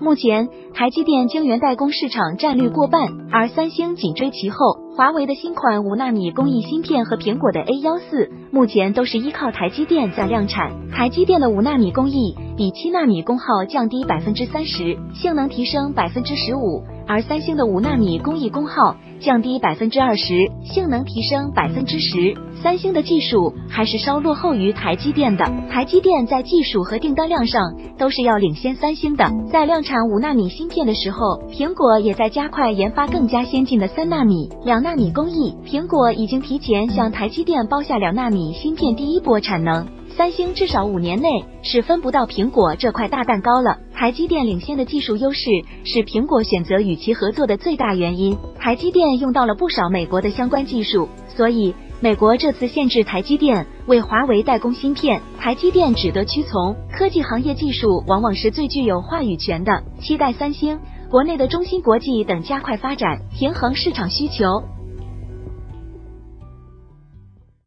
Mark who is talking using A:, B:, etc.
A: 目前，台积电晶圆代工市场占率过半，而三星紧追其后。华为的新款五纳米工艺芯片和苹果的 A 幺四，目前都是依靠台积电在量产。台积电的五纳米工艺比七纳米功耗降低百分之三十，性能提升百分之十五。而三星的五纳米工艺功耗降低百分之二十，性能提升百分之十。三星的技术还是稍落后于台积电的。台积电在技术和订单量上都是要领先三星的。在量产五纳米芯片的时候，苹果也在加快研发更加先进的三纳米、两纳米工艺。苹果已经提前向台积电包下两纳米芯片第一波产能。三星至少五年内是分不到苹果这块大蛋糕了。台积电领先的技术优势是苹果选择与其合作的最大原因。台积电用到了不少美国的相关技术，所以美国这次限制台积电为华为代工芯片，台积电只得屈从。科技行业技术往往是最具有话语权的。期待三星、国内的中芯国际等加快发展，平衡市场需求。